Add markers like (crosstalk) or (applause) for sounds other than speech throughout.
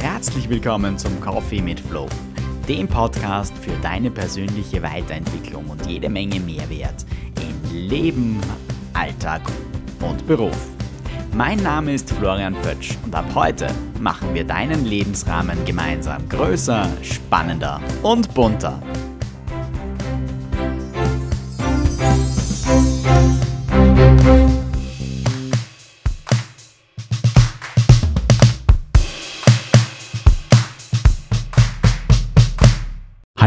Herzlich willkommen zum Coffee mit Flow, dem Podcast für deine persönliche Weiterentwicklung und jede Menge Mehrwert in Leben, Alltag und Beruf. Mein Name ist Florian Pötsch und ab heute machen wir deinen Lebensrahmen gemeinsam größer, spannender und bunter.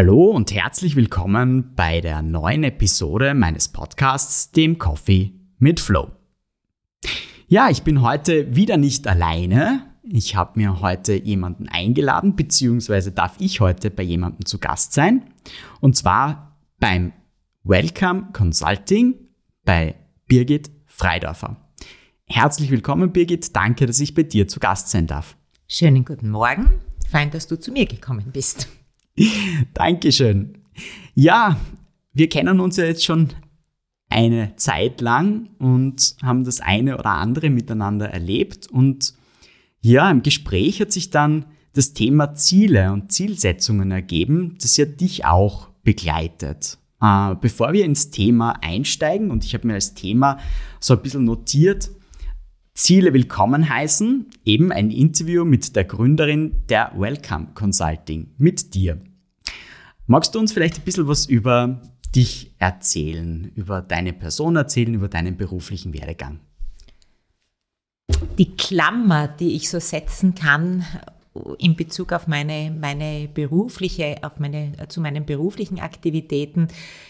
Hallo und herzlich willkommen bei der neuen Episode meines Podcasts, dem Coffee mit Flow. Ja, ich bin heute wieder nicht alleine. Ich habe mir heute jemanden eingeladen, beziehungsweise darf ich heute bei jemandem zu Gast sein. Und zwar beim Welcome Consulting bei Birgit Freidorfer. Herzlich willkommen, Birgit. Danke, dass ich bei dir zu Gast sein darf. Schönen guten Morgen. Fein, dass du zu mir gekommen bist. (laughs) Dankeschön. Ja, wir kennen uns ja jetzt schon eine Zeit lang und haben das eine oder andere miteinander erlebt. Und ja, im Gespräch hat sich dann das Thema Ziele und Zielsetzungen ergeben, das ja dich auch begleitet. Äh, bevor wir ins Thema einsteigen, und ich habe mir als Thema so ein bisschen notiert, Ziele willkommen heißen, eben ein Interview mit der Gründerin der Welcome Consulting, mit dir. Magst du uns vielleicht ein bisschen was über dich erzählen, über deine Person erzählen, über deinen beruflichen Werdegang? Die Klammer, die ich so setzen kann in Bezug auf meine, meine berufliche, auf meine, zu meinen beruflichen Aktivitäten,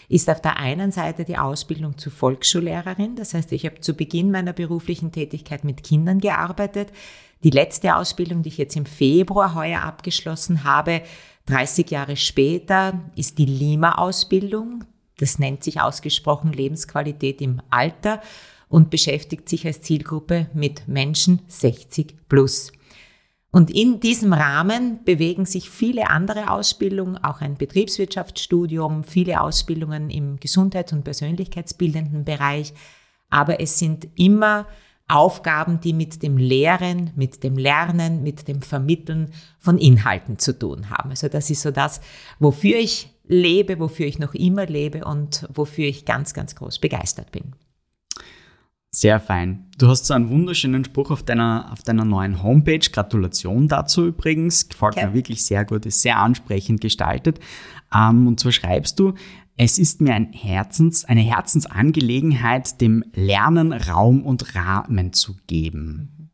ist auf der einen Seite die Ausbildung zur Volksschullehrerin. Das heißt, ich habe zu Beginn meiner beruflichen Tätigkeit mit Kindern gearbeitet. Die letzte Ausbildung, die ich jetzt im Februar heuer abgeschlossen habe, 30 Jahre später, ist die Lima-Ausbildung. Das nennt sich ausgesprochen Lebensqualität im Alter und beschäftigt sich als Zielgruppe mit Menschen 60 plus. Und in diesem Rahmen bewegen sich viele andere Ausbildungen, auch ein Betriebswirtschaftsstudium, viele Ausbildungen im Gesundheits- und Persönlichkeitsbildenden Bereich. Aber es sind immer Aufgaben, die mit dem Lehren, mit dem Lernen, mit dem Vermitteln von Inhalten zu tun haben. Also das ist so das, wofür ich lebe, wofür ich noch immer lebe und wofür ich ganz, ganz groß begeistert bin. Sehr fein. Du hast so einen wunderschönen Spruch auf deiner, auf deiner neuen Homepage. Gratulation dazu übrigens. Gefällt okay. mir wirklich sehr gut, ist sehr ansprechend gestaltet. Ähm, und zwar schreibst du, es ist mir ein Herzens, eine Herzensangelegenheit, dem Lernen Raum und Rahmen zu geben.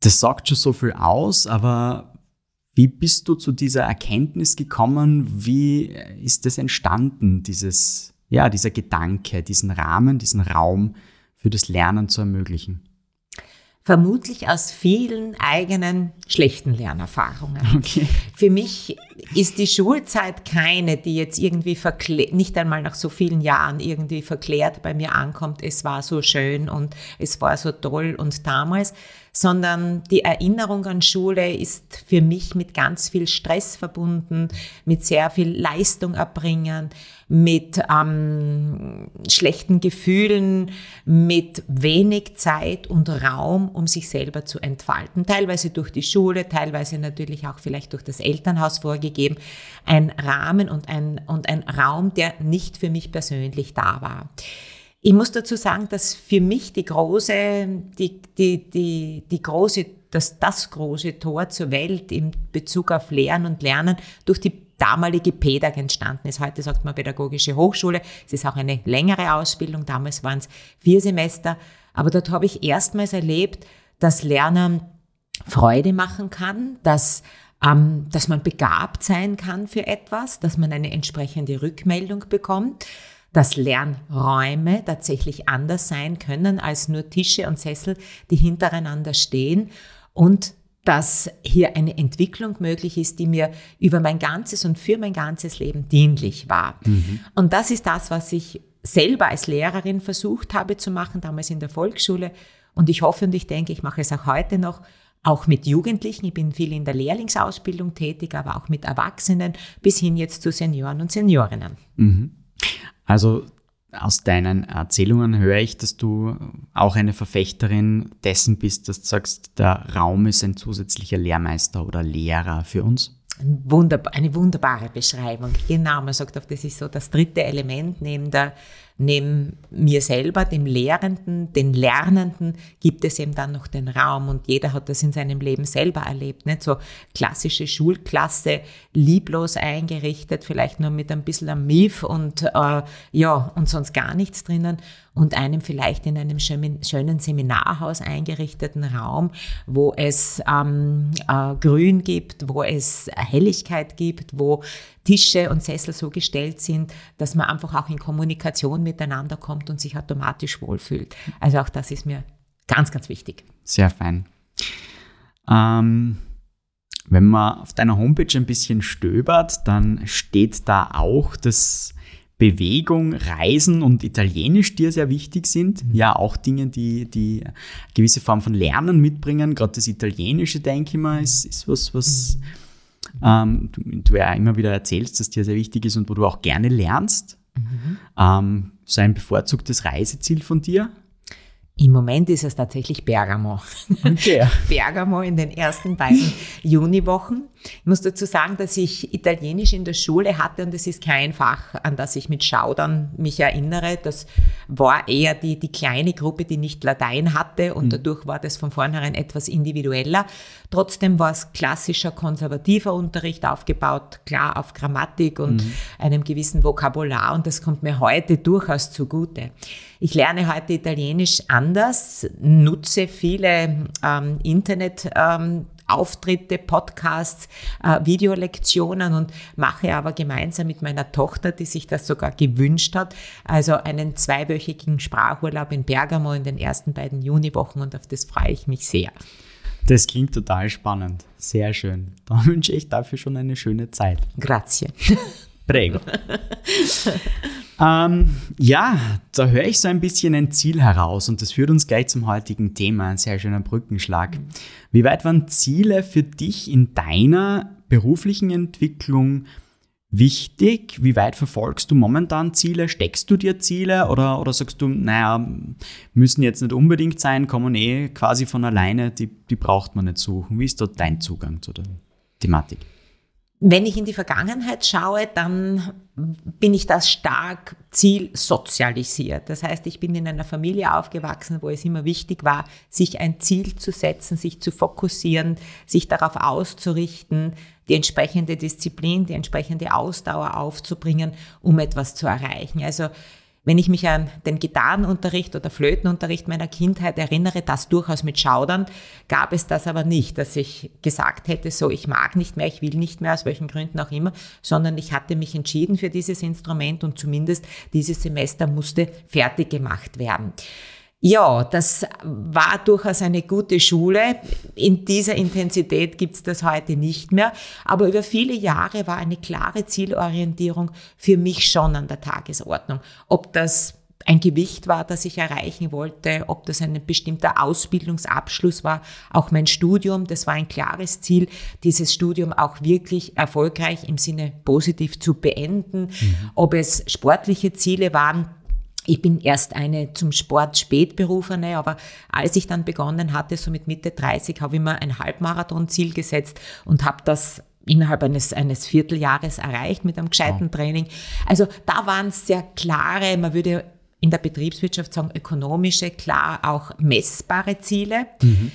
Das sagt schon so viel aus, aber wie bist du zu dieser Erkenntnis gekommen? Wie ist das entstanden, dieses, ja, dieser Gedanke, diesen Rahmen, diesen Raum für das Lernen zu ermöglichen? Vermutlich aus vielen eigenen schlechten Lernerfahrungen. Okay. Für mich ist die Schulzeit keine, die jetzt irgendwie nicht einmal nach so vielen Jahren irgendwie verklärt bei mir ankommt, es war so schön und es war so toll und damals, sondern die Erinnerung an Schule ist für mich mit ganz viel Stress verbunden, mit sehr viel Leistung erbringen, mit ähm, schlechten Gefühlen, mit wenig Zeit und Raum, um sich selber zu entfalten. Teilweise durch die Schule, teilweise natürlich auch vielleicht durch das Elternhaus vorgegeben. Ein Rahmen und ein, und ein Raum, der nicht für mich persönlich da war. Ich muss dazu sagen, dass für mich die große, die, die, die, die große, das, das große Tor zur Welt in Bezug auf Lehren und Lernen durch die damalige PEDAG entstanden ist. Heute sagt man Pädagogische Hochschule. Es ist auch eine längere Ausbildung. Damals waren es vier Semester. Aber dort habe ich erstmals erlebt, dass Lernen Freude machen kann, dass ähm, dass man begabt sein kann für etwas, dass man eine entsprechende Rückmeldung bekommt, dass Lernräume tatsächlich anders sein können als nur Tische und Sessel, die hintereinander stehen und dass hier eine Entwicklung möglich ist, die mir über mein ganzes und für mein ganzes Leben dienlich war. Mhm. Und das ist das, was ich selber als Lehrerin versucht habe zu machen, damals in der Volksschule. Und ich hoffe und ich denke, ich mache es auch heute noch, auch mit Jugendlichen. Ich bin viel in der Lehrlingsausbildung tätig, aber auch mit Erwachsenen bis hin jetzt zu Senioren und Seniorinnen. Mhm. Also aus deinen Erzählungen höre ich, dass du auch eine Verfechterin dessen bist, dass du sagst, der Raum ist ein zusätzlicher Lehrmeister oder Lehrer für uns. eine wunderbare Beschreibung. Genau, man sagt oft, das ist so das dritte Element neben der Neben mir selber, dem Lehrenden, den Lernenden, gibt es eben dann noch den Raum und jeder hat das in seinem Leben selber erlebt. Nicht so klassische Schulklasse, lieblos eingerichtet, vielleicht nur mit ein bisschen am und äh, ja, und sonst gar nichts drinnen und einem vielleicht in einem schönen, Seminarhaus eingerichteten Raum, wo es ähm, äh, Grün gibt, wo es Helligkeit gibt, wo Tische und Sessel so gestellt sind, dass man einfach auch in Kommunikation miteinander kommt und sich automatisch wohlfühlt. Also auch das ist mir ganz, ganz wichtig. Sehr fein. Ähm, wenn man auf deiner Homepage ein bisschen stöbert, dann steht da auch, dass Bewegung, Reisen und Italienisch dir sehr wichtig sind. Mhm. Ja, auch Dinge, die, die eine gewisse Form von Lernen mitbringen. Gerade das Italienische, denke ich mal, ist, ist was, was mhm. ähm, du, du, ja immer wieder erzählst, dass dir sehr wichtig ist und wo du auch gerne lernst. Mhm. Ähm, so ein bevorzugtes Reiseziel von dir? Im Moment ist es tatsächlich Bergamo. Okay. (laughs) Bergamo in den ersten beiden Juniwochen. Ich muss dazu sagen, dass ich Italienisch in der Schule hatte und es ist kein Fach, an das ich mit Schaudern mich erinnere. Das war eher die, die kleine Gruppe, die nicht Latein hatte und mhm. dadurch war das von vornherein etwas individueller. Trotzdem war es klassischer konservativer Unterricht aufgebaut, klar auf Grammatik und mhm. einem gewissen Vokabular und das kommt mir heute durchaus zugute. Ich lerne heute Italienisch anders, nutze viele ähm, Internet- ähm, Auftritte, Podcasts, äh, Videolektionen und mache aber gemeinsam mit meiner Tochter, die sich das sogar gewünscht hat, also einen zweiwöchigen Sprachurlaub in Bergamo in den ersten beiden Juniwochen und auf das freue ich mich sehr. Das klingt total spannend. Sehr schön. Da (laughs) wünsche ich dafür schon eine schöne Zeit. Grazie. Prego. (laughs) ähm, ja, da höre ich so ein bisschen ein Ziel heraus und das führt uns gleich zum heutigen Thema, ein sehr schöner Brückenschlag. Wie weit waren Ziele für dich in deiner beruflichen Entwicklung wichtig? Wie weit verfolgst du momentan Ziele? Steckst du dir Ziele oder, oder sagst du, naja, müssen jetzt nicht unbedingt sein, kommen eh quasi von alleine, die, die braucht man nicht suchen. Wie ist dort dein Zugang zu der Thematik? Wenn ich in die Vergangenheit schaue, dann bin ich das stark zielsozialisiert. Das heißt, ich bin in einer Familie aufgewachsen, wo es immer wichtig war, sich ein Ziel zu setzen, sich zu fokussieren, sich darauf auszurichten, die entsprechende Disziplin, die entsprechende Ausdauer aufzubringen, um etwas zu erreichen. Also wenn ich mich an den Gitarrenunterricht oder Flötenunterricht meiner Kindheit erinnere, das durchaus mit Schaudern, gab es das aber nicht, dass ich gesagt hätte, so, ich mag nicht mehr, ich will nicht mehr, aus welchen Gründen auch immer, sondern ich hatte mich entschieden für dieses Instrument und zumindest dieses Semester musste fertig gemacht werden. Ja, das war durchaus eine gute Schule. In dieser Intensität gibt's das heute nicht mehr. Aber über viele Jahre war eine klare Zielorientierung für mich schon an der Tagesordnung. Ob das ein Gewicht war, das ich erreichen wollte, ob das ein bestimmter Ausbildungsabschluss war, auch mein Studium, das war ein klares Ziel, dieses Studium auch wirklich erfolgreich im Sinne positiv zu beenden, mhm. ob es sportliche Ziele waren, ich bin erst eine zum Sport spätberufene, aber als ich dann begonnen hatte, so mit Mitte 30, habe ich mir ein Halbmarathon-Ziel gesetzt und habe das innerhalb eines, eines Vierteljahres erreicht mit einem gescheiten. Training. Also da waren sehr klare, man würde in der Betriebswirtschaft sagen, ökonomische, klar auch messbare Ziele. Mhm.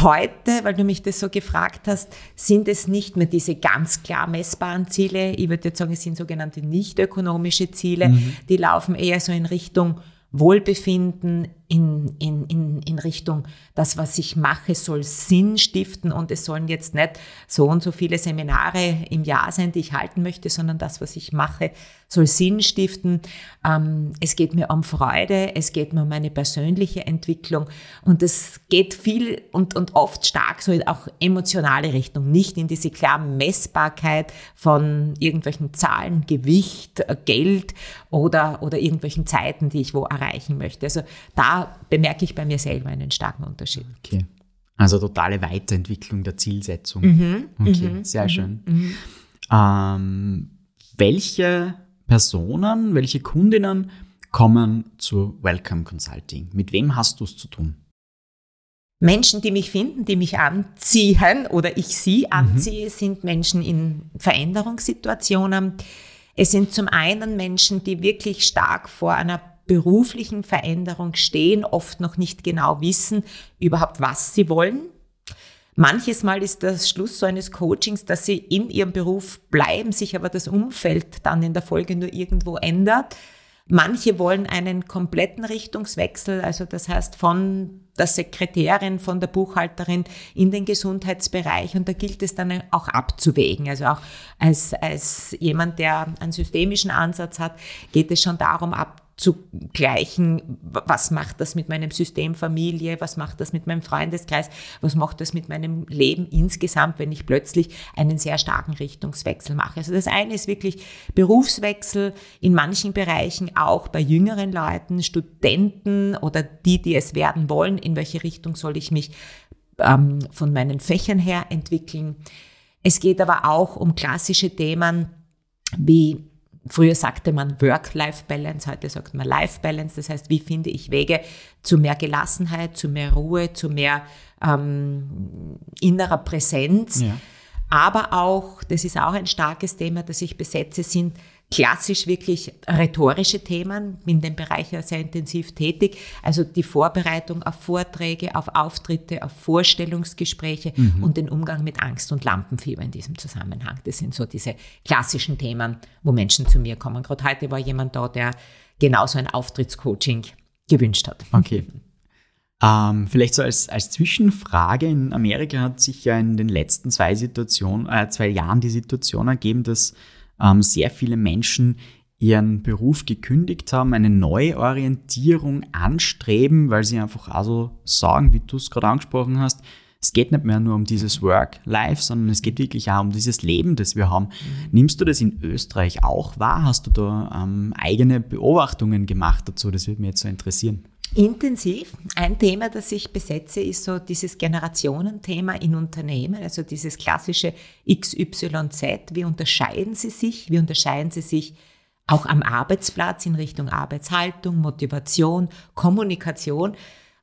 Heute, weil du mich das so gefragt hast, sind es nicht mehr diese ganz klar messbaren Ziele. Ich würde jetzt sagen, es sind sogenannte nicht ökonomische Ziele. Mhm. Die laufen eher so in Richtung Wohlbefinden, in, in, in, in Richtung, das, was ich mache, soll Sinn stiften und es sollen jetzt nicht so und so viele Seminare im Jahr sein, die ich halten möchte, sondern das, was ich mache, soll Sinn stiften. Ähm, es geht mir um Freude, es geht mir um meine persönliche Entwicklung und es geht viel und, und oft stark so in auch emotionale Richtung, nicht in diese klare Messbarkeit von irgendwelchen Zahlen, Gewicht, Geld oder, oder irgendwelchen Zeiten, die ich wo erreichen möchte. Also da bemerke ich bei mir selber einen starken Unterschied. Okay. Also totale Weiterentwicklung der Zielsetzung. Mhm, okay, mhm, sehr mhm, schön. Mhm. Ähm, welche Personen, welche Kundinnen kommen zu Welcome Consulting. Mit wem hast du es zu tun? Menschen, die mich finden, die mich anziehen oder ich sie mhm. anziehe, mhm. sind Menschen in Veränderungssituationen. Es sind zum einen Menschen, die wirklich stark vor einer beruflichen Veränderung stehen, oft noch nicht genau wissen überhaupt, was sie wollen. Manches Mal ist das Schluss so eines Coachings, dass sie in ihrem Beruf bleiben, sich aber das Umfeld dann in der Folge nur irgendwo ändert. Manche wollen einen kompletten Richtungswechsel, also das heißt von der Sekretärin, von der Buchhalterin in den Gesundheitsbereich und da gilt es dann auch abzuwägen. Also auch als, als jemand, der einen systemischen Ansatz hat, geht es schon darum, ab zu gleichen, was macht das mit meinem System Familie, was macht das mit meinem Freundeskreis, was macht das mit meinem Leben insgesamt, wenn ich plötzlich einen sehr starken Richtungswechsel mache. Also das eine ist wirklich Berufswechsel in manchen Bereichen, auch bei jüngeren Leuten, Studenten oder die, die es werden wollen, in welche Richtung soll ich mich ähm, von meinen Fächern her entwickeln. Es geht aber auch um klassische Themen wie Früher sagte man Work-Life-Balance, heute sagt man Life-Balance. Das heißt, wie finde ich Wege zu mehr Gelassenheit, zu mehr Ruhe, zu mehr ähm, innerer Präsenz. Ja. Aber auch, das ist auch ein starkes Thema, das ich besetze, sind klassisch wirklich rhetorische Themen, in dem Bereich ja sehr intensiv tätig. Also die Vorbereitung auf Vorträge, auf Auftritte, auf Vorstellungsgespräche mhm. und den Umgang mit Angst und Lampenfieber in diesem Zusammenhang. Das sind so diese klassischen Themen, wo Menschen zu mir kommen. Gerade heute war jemand da, der genauso ein Auftrittscoaching gewünscht hat. Okay. Ähm, vielleicht so als, als Zwischenfrage, in Amerika hat sich ja in den letzten zwei Situationen, äh, zwei Jahren die Situation ergeben, dass ähm, sehr viele Menschen ihren Beruf gekündigt haben, eine Neuorientierung anstreben, weil sie einfach also sagen, wie du es gerade angesprochen hast, es geht nicht mehr nur um dieses Work-Life, sondern es geht wirklich auch um dieses Leben, das wir haben. Mhm. Nimmst du das in Österreich auch wahr? Hast du da ähm, eigene Beobachtungen gemacht dazu? Das würde mich jetzt so interessieren. Intensiv. Ein Thema, das ich besetze, ist so dieses Generationenthema in Unternehmen, also dieses klassische XYZ. Wie unterscheiden sie sich? Wie unterscheiden sie sich auch am Arbeitsplatz in Richtung Arbeitshaltung, Motivation, Kommunikation?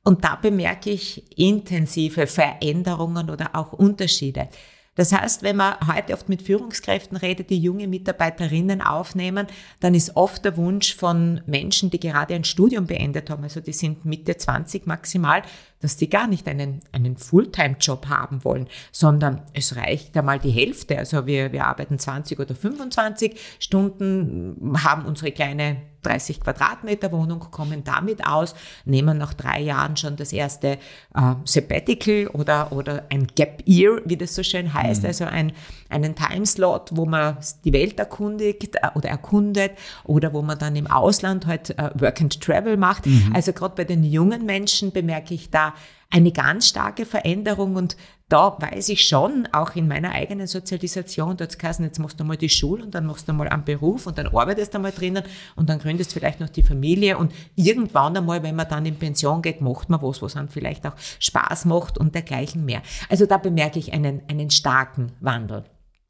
Und da bemerke ich intensive Veränderungen oder auch Unterschiede. Das heißt, wenn man heute oft mit Führungskräften redet, die junge Mitarbeiterinnen aufnehmen, dann ist oft der Wunsch von Menschen, die gerade ein Studium beendet haben, also die sind Mitte 20 maximal, dass die gar nicht einen, einen Fulltime-Job haben wollen, sondern es reicht einmal die Hälfte. Also wir, wir arbeiten 20 oder 25 Stunden, haben unsere kleine 30 Quadratmeter Wohnung, kommen damit aus, nehmen nach drei Jahren schon das erste äh, Sabbatical oder, oder ein Gap Year, wie das so schön heißt, mhm. also ein, einen Timeslot, wo man die Welt erkundigt äh, oder erkundet oder wo man dann im Ausland halt äh, Work and Travel macht. Mhm. Also gerade bei den jungen Menschen bemerke ich da eine ganz starke Veränderung und da weiß ich schon, auch in meiner eigenen Sozialisation, da hat es jetzt machst du mal die Schule und dann machst du mal einen Beruf und dann arbeitest du mal drinnen und dann gründest vielleicht noch die Familie und irgendwann einmal, wenn man dann in Pension geht, macht man was, was einem vielleicht auch Spaß macht und dergleichen mehr. Also da bemerke ich einen, einen starken Wandel.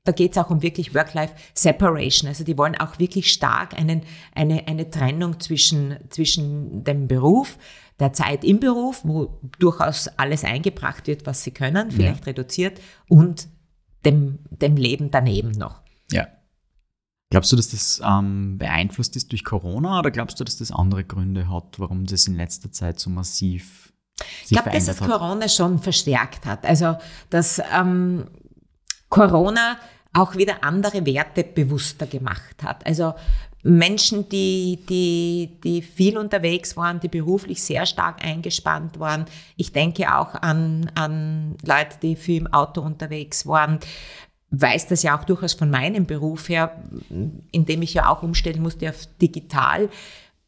Da geht es auch um wirklich Work-Life-Separation. Also die wollen auch wirklich stark einen, eine, eine Trennung zwischen, zwischen dem Beruf, der Zeit im Beruf, wo durchaus alles eingebracht wird, was sie können, vielleicht ja. reduziert, und dem, dem Leben daneben noch. Ja. Glaubst du, dass das ähm, beeinflusst ist durch Corona oder glaubst du, dass das andere Gründe hat, warum das in letzter Zeit so massiv sich Ich glaube, dass es Corona schon verstärkt hat. Also, dass ähm, Corona auch wieder andere Werte bewusster gemacht hat. Also Menschen, die, die, die viel unterwegs waren, die beruflich sehr stark eingespannt waren. Ich denke auch an, an Leute, die viel im Auto unterwegs waren. Weiß das ja auch durchaus von meinem Beruf her, in dem ich ja auch umstellen musste auf digital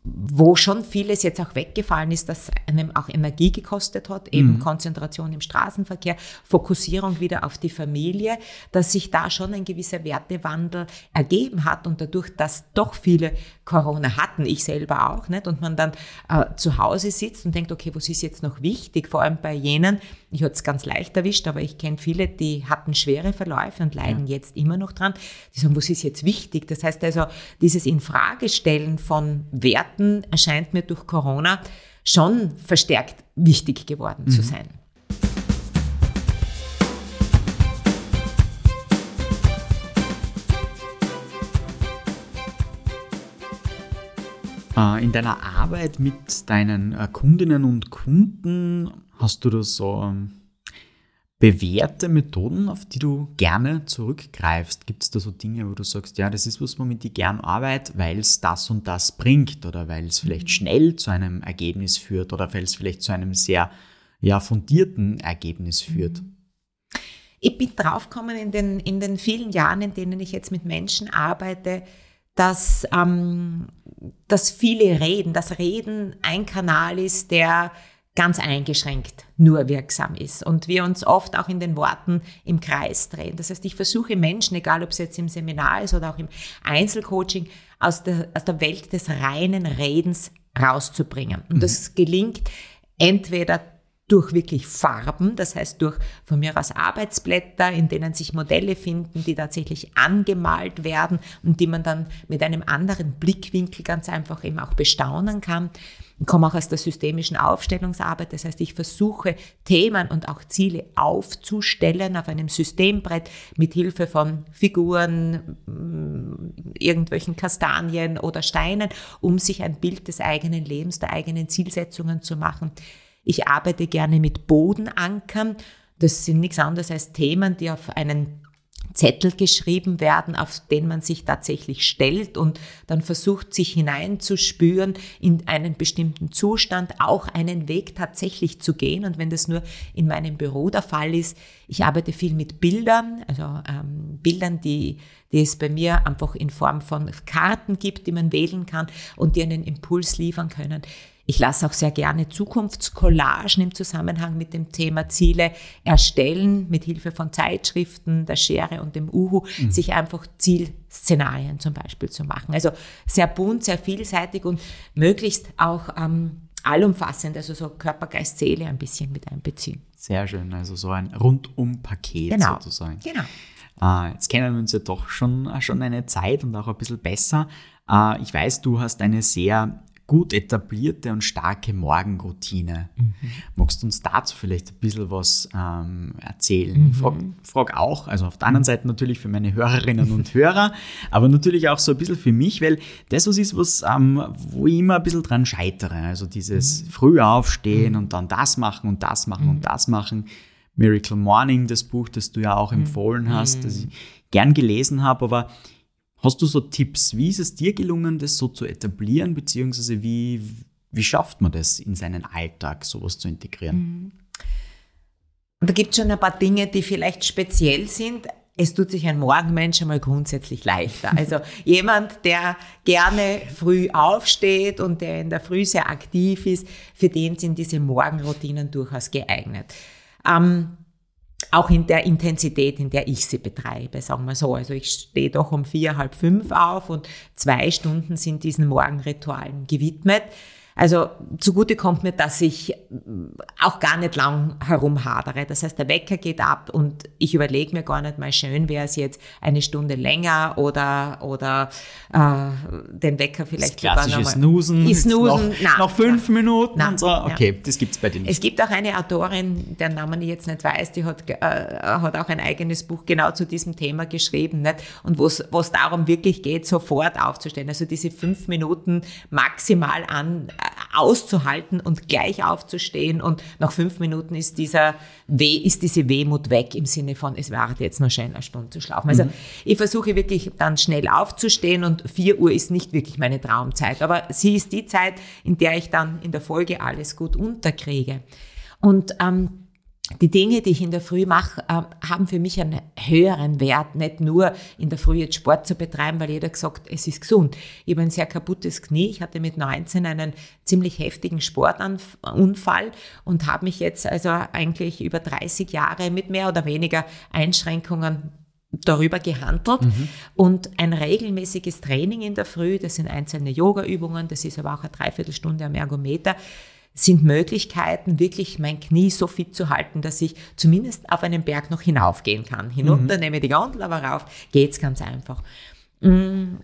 wo schon vieles jetzt auch weggefallen ist, das einem auch Energie gekostet hat, eben mhm. Konzentration im Straßenverkehr, Fokussierung wieder auf die Familie, dass sich da schon ein gewisser Wertewandel ergeben hat und dadurch, dass doch viele Corona hatten, ich selber auch, nicht, und man dann äh, zu Hause sitzt und denkt, okay, was ist jetzt noch wichtig, vor allem bei jenen, ich hatte es ganz leicht erwischt, aber ich kenne viele, die hatten schwere Verläufe und leiden ja. jetzt immer noch dran. Die sagen, was ist jetzt wichtig? Das heißt also, dieses Infragestellen von Werten erscheint mir durch Corona schon verstärkt wichtig geworden mhm. zu sein. In deiner Arbeit mit deinen äh, Kundinnen und Kunden hast du da so ähm, bewährte Methoden, auf die du gerne zurückgreifst? Gibt es da so Dinge, wo du sagst, ja, das ist was, womit ich gern arbeite, weil es das und das bringt oder weil es vielleicht schnell zu einem Ergebnis führt oder weil es vielleicht zu einem sehr ja, fundierten Ergebnis führt? Ich bin draufgekommen in den, in den vielen Jahren, in denen ich jetzt mit Menschen arbeite, dass, ähm, dass viele reden, dass Reden ein Kanal ist, der ganz eingeschränkt nur wirksam ist und wir uns oft auch in den Worten im Kreis drehen. Das heißt, ich versuche Menschen, egal ob es jetzt im Seminar ist oder auch im Einzelcoaching, aus der, aus der Welt des reinen Redens rauszubringen. Und mhm. das gelingt entweder durch wirklich Farben, das heißt durch von mir aus Arbeitsblätter, in denen sich Modelle finden, die tatsächlich angemalt werden und die man dann mit einem anderen Blickwinkel ganz einfach eben auch bestaunen kann. Ich komme auch aus der systemischen Aufstellungsarbeit, das heißt, ich versuche Themen und auch Ziele aufzustellen auf einem Systembrett mit Hilfe von Figuren, mm, irgendwelchen Kastanien oder Steinen, um sich ein Bild des eigenen Lebens, der eigenen Zielsetzungen zu machen. Ich arbeite gerne mit Bodenankern. Das sind nichts anderes als Themen, die auf einen Zettel geschrieben werden, auf den man sich tatsächlich stellt und dann versucht, sich hineinzuspüren in einen bestimmten Zustand, auch einen Weg tatsächlich zu gehen. Und wenn das nur in meinem Büro der Fall ist, ich arbeite viel mit Bildern, also ähm, Bildern, die, die es bei mir einfach in Form von Karten gibt, die man wählen kann und die einen Impuls liefern können. Ich lasse auch sehr gerne Zukunftscollagen im Zusammenhang mit dem Thema Ziele erstellen, mit Hilfe von Zeitschriften, der Schere und dem Uhu, mhm. sich einfach Zielszenarien zum Beispiel zu machen. Also sehr bunt, sehr vielseitig und möglichst auch ähm, allumfassend, also so Körper, Geist, Seele ein bisschen mit einbeziehen. Sehr schön, also so ein Rundum-Paket genau. sozusagen. Genau. Äh, jetzt kennen wir uns ja doch schon, schon eine Zeit und auch ein bisschen besser. Äh, ich weiß, du hast eine sehr gut etablierte und starke Morgenroutine. Mhm. Magst du uns dazu vielleicht ein bisschen was ähm, erzählen? Mhm. Frag, frag auch, also auf der anderen Seite natürlich für meine Hörerinnen und (laughs) Hörer, aber natürlich auch so ein bisschen für mich, weil das was ist, was, ähm, wo ich immer ein bisschen dran scheitere. Also dieses mhm. früh aufstehen mhm. und dann das machen und das machen und mhm. das machen. Miracle Morning, das Buch, das du ja auch mhm. empfohlen hast, das ich gern gelesen habe, aber Hast du so Tipps? Wie ist es dir gelungen, das so zu etablieren, beziehungsweise wie, wie schafft man das in seinen Alltag, sowas zu integrieren? Mhm. Da gibt es schon ein paar Dinge, die vielleicht speziell sind. Es tut sich ein Morgenmensch einmal grundsätzlich leichter. (laughs) Also jemand, der gerne früh aufsteht und der in der Früh sehr aktiv ist, für den sind diese Morgenroutinen durchaus geeignet. Ähm, auch in der Intensität, in der ich sie betreibe, sagen wir so. Also ich stehe doch um vier, halb fünf auf und zwei Stunden sind diesen Morgenritualen gewidmet. Also zugute kommt mir, dass ich auch gar nicht lang herumhadere. Das heißt, der Wecker geht ab und ich überlege mir gar nicht mal schön, wäre es jetzt eine Stunde länger oder, oder äh, den Wecker vielleicht das sogar nochmal. Snoosen. Snoosen. Noch, na, noch fünf na, Minuten na, und so. Okay, ja. das gibt's bei dir nicht. Es gibt auch eine Autorin, deren Namen ich jetzt nicht weiß, die hat, äh, hat auch ein eigenes Buch genau zu diesem Thema geschrieben. Nicht? Und wo es darum wirklich geht, sofort aufzustehen. Also diese fünf Minuten maximal an auszuhalten und gleich aufzustehen und nach fünf Minuten ist dieser Weh, ist diese Wehmut weg im Sinne von, es wartet jetzt noch schnell eine Stunde zu schlafen. Also mhm. ich versuche wirklich dann schnell aufzustehen und vier Uhr ist nicht wirklich meine Traumzeit, aber sie ist die Zeit, in der ich dann in der Folge alles gut unterkriege. Und ähm, die Dinge, die ich in der Früh mache, äh, haben für mich einen höheren Wert, nicht nur in der Früh jetzt Sport zu betreiben, weil jeder gesagt, es ist gesund. Ich habe ein sehr kaputtes Knie. Ich hatte mit 19 einen ziemlich heftigen Sportunfall und habe mich jetzt also eigentlich über 30 Jahre mit mehr oder weniger Einschränkungen darüber gehandelt. Mhm. Und ein regelmäßiges Training in der Früh, das sind einzelne Yoga-Übungen, das ist aber auch eine Dreiviertelstunde am Ergometer, sind Möglichkeiten, wirklich mein Knie so fit zu halten, dass ich zumindest auf einen Berg noch hinaufgehen kann. Hinunter mhm. nehme die Gondel, aber rauf geht's ganz einfach. Mm,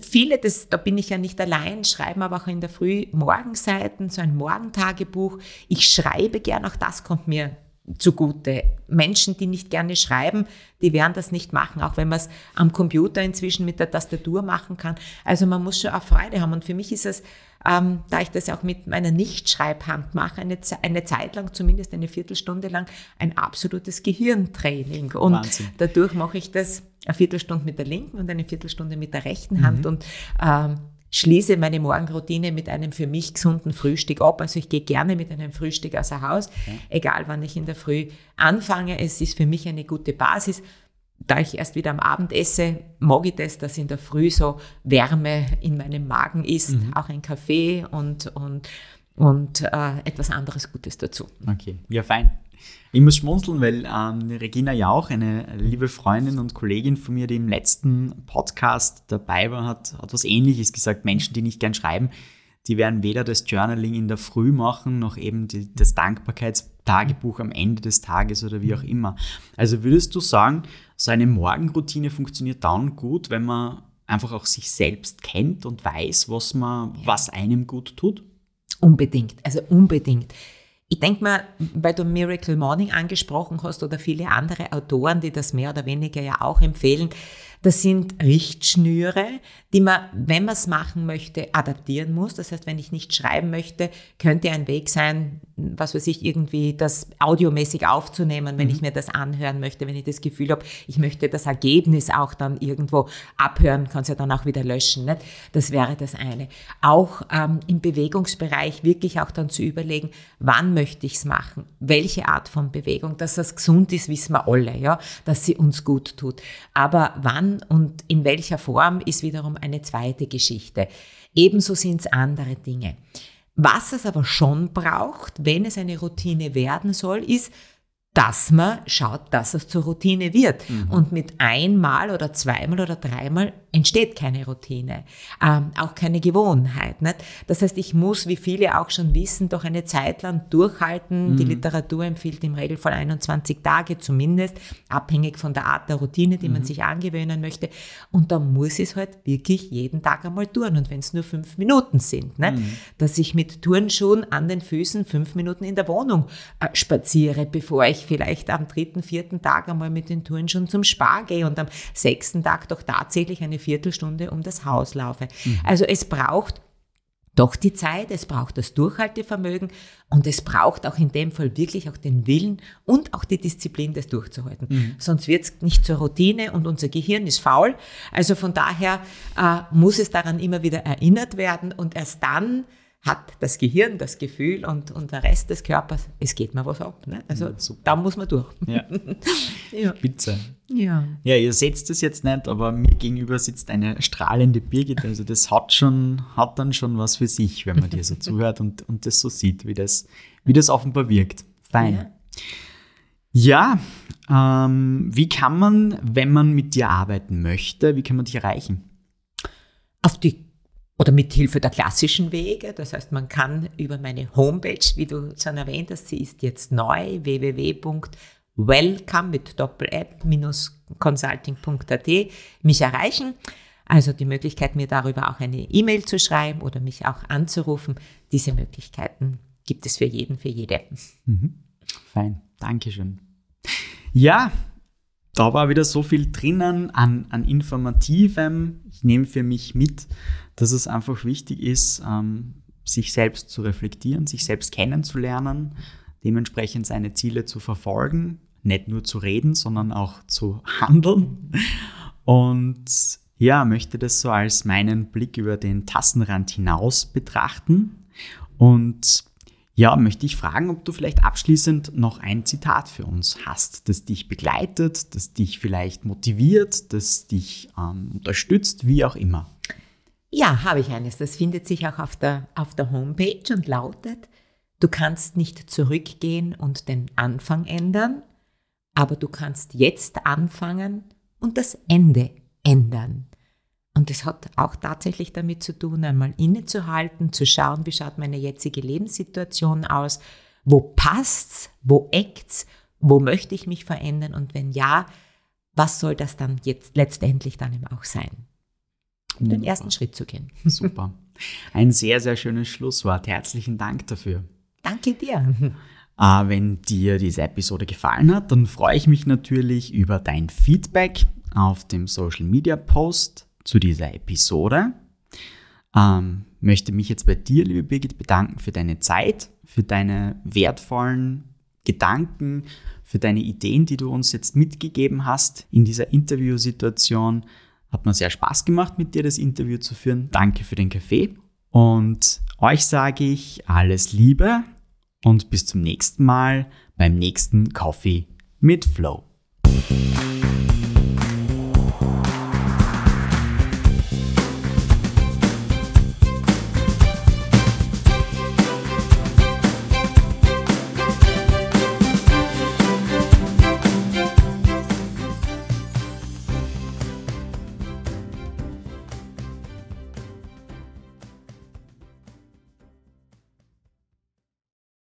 viele, das, da bin ich ja nicht allein, schreiben aber auch in der Früh Morgenseiten, so ein Morgentagebuch. Ich schreibe gern, auch das kommt mir zugute. Menschen, die nicht gerne schreiben, die werden das nicht machen, auch wenn man es am Computer inzwischen mit der Tastatur machen kann. Also man muss schon auch Freude haben. Und für mich ist es, ähm, da ich das auch mit meiner Nichtschreibhand mache, eine, eine Zeit lang, zumindest eine Viertelstunde lang, ein absolutes Gehirntraining. Und Wahnsinn. dadurch mache ich das eine Viertelstunde mit der linken und eine Viertelstunde mit der rechten Hand. Mhm. Und ähm, schließe meine Morgenroutine mit einem für mich gesunden Frühstück ab. Also ich gehe gerne mit einem Frühstück außer Haus, okay. egal wann ich in der Früh anfange. Es ist für mich eine gute Basis. Da ich erst wieder am Abend esse, mag ich das, dass in der Früh so Wärme in meinem Magen ist, mhm. auch ein Kaffee und, und, und äh, etwas anderes Gutes dazu. Okay, ja fein. Ich muss schmunzeln, weil ähm, Regina Jauch, eine liebe Freundin und Kollegin von mir, die im letzten Podcast dabei war, hat, hat was Ähnliches gesagt. Menschen, die nicht gern schreiben, die werden weder das Journaling in der Früh machen, noch eben die, das Dankbarkeitstagebuch am Ende des Tages oder wie auch immer. Also würdest du sagen, so eine Morgenroutine funktioniert dann gut, wenn man einfach auch sich selbst kennt und weiß, was man, was einem gut tut? Unbedingt, also unbedingt. Ich denke mal, weil du Miracle Morning angesprochen hast oder viele andere Autoren, die das mehr oder weniger ja auch empfehlen, das sind Richtschnüre, die man, wenn man es machen möchte, adaptieren muss. Das heißt, wenn ich nicht schreiben möchte, könnte ein Weg sein, was weiß ich, irgendwie das audiomäßig aufzunehmen, wenn mhm. ich mir das anhören möchte, wenn ich das Gefühl habe, ich möchte das Ergebnis auch dann irgendwo abhören, kann es ja dann auch wieder löschen. Nicht? Das wäre das eine. Auch ähm, im Bewegungsbereich wirklich auch dann zu überlegen, wann möchte ich es machen, welche Art von Bewegung, dass das gesund ist, wissen wir alle, ja, dass sie uns gut tut. Aber wann und in welcher Form ist wiederum eine zweite Geschichte. Ebenso sind es andere Dinge. Was es aber schon braucht, wenn es eine Routine werden soll, ist, dass man schaut, dass es zur Routine wird. Mhm. Und mit einmal oder zweimal oder dreimal entsteht keine Routine, ähm, auch keine Gewohnheit. Nicht? Das heißt, ich muss, wie viele auch schon wissen, doch eine Zeit lang durchhalten. Mhm. Die Literatur empfiehlt im Regelfall 21 Tage zumindest, abhängig von der Art der Routine, die mhm. man sich angewöhnen möchte. Und da muss ich es halt wirklich jeden Tag einmal tun. Und wenn es nur fünf Minuten sind, nicht? Mhm. dass ich mit Turnschuhen an den Füßen fünf Minuten in der Wohnung äh, spaziere, bevor ich vielleicht am dritten, vierten Tag einmal mit den Turnschuhen zum Spar gehe und am sechsten Tag doch tatsächlich eine Viertelstunde um das Haus laufe. Mhm. Also es braucht doch die Zeit, es braucht das Durchhaltevermögen und es braucht auch in dem Fall wirklich auch den Willen und auch die Disziplin, das durchzuhalten. Mhm. Sonst wird es nicht zur Routine und unser Gehirn ist faul. Also von daher äh, muss es daran immer wieder erinnert werden und erst dann hat das Gehirn das Gefühl und, und der Rest des Körpers, es geht mir was ab. Ne? Also ja, da muss man durch. Ja. (laughs) ja. Spitze. Ja. ja, ihr seht es jetzt nicht, aber mir gegenüber sitzt eine strahlende Birgit. Also das hat schon, hat dann schon was für sich, wenn man dir so (laughs) zuhört und, und das so sieht, wie das, wie das offenbar wirkt. Fein. Ja, ja ähm, wie kann man, wenn man mit dir arbeiten möchte, wie kann man dich erreichen? Auf die oder mit Hilfe der klassischen Wege. Das heißt, man kann über meine Homepage, wie du schon erwähnt hast, sie ist jetzt neu, www.welcome mit doppel-app-consulting.at mich erreichen. Also die Möglichkeit, mir darüber auch eine E-Mail zu schreiben oder mich auch anzurufen. Diese Möglichkeiten gibt es für jeden, für jede. Mhm. Fein, Dankeschön. Ja, da war wieder so viel drinnen an, an Informativem. Ich nehme für mich mit, dass es einfach wichtig ist, ähm, sich selbst zu reflektieren, sich selbst kennenzulernen, dementsprechend seine Ziele zu verfolgen, nicht nur zu reden, sondern auch zu (laughs) handeln. Und ja, möchte das so als meinen Blick über den Tassenrand hinaus betrachten. Und ja, möchte ich fragen, ob du vielleicht abschließend noch ein Zitat für uns hast, das dich begleitet, das dich vielleicht motiviert, das dich ähm, unterstützt, wie auch immer. Ja, habe ich eines. Das findet sich auch auf der, auf der Homepage und lautet, du kannst nicht zurückgehen und den Anfang ändern, aber du kannst jetzt anfangen und das Ende ändern. Und das hat auch tatsächlich damit zu tun, einmal innezuhalten, zu schauen, wie schaut meine jetzige Lebenssituation aus, wo passt's, wo eckt's, wo möchte ich mich verändern und wenn ja, was soll das dann jetzt letztendlich dann eben auch sein? Um den ersten Schritt zu gehen. (laughs) Super. Ein sehr, sehr schönes Schlusswort. Herzlichen Dank dafür. Danke dir. Äh, wenn dir diese Episode gefallen hat, dann freue ich mich natürlich über dein Feedback auf dem Social Media Post zu dieser Episode. Ähm, möchte mich jetzt bei dir, liebe Birgit, bedanken für deine Zeit, für deine wertvollen Gedanken, für deine Ideen, die du uns jetzt mitgegeben hast in dieser Interviewsituation. Hat mir sehr Spaß gemacht, mit dir das Interview zu führen. Danke für den Kaffee. Und euch sage ich alles Liebe und bis zum nächsten Mal beim nächsten Coffee mit Flow.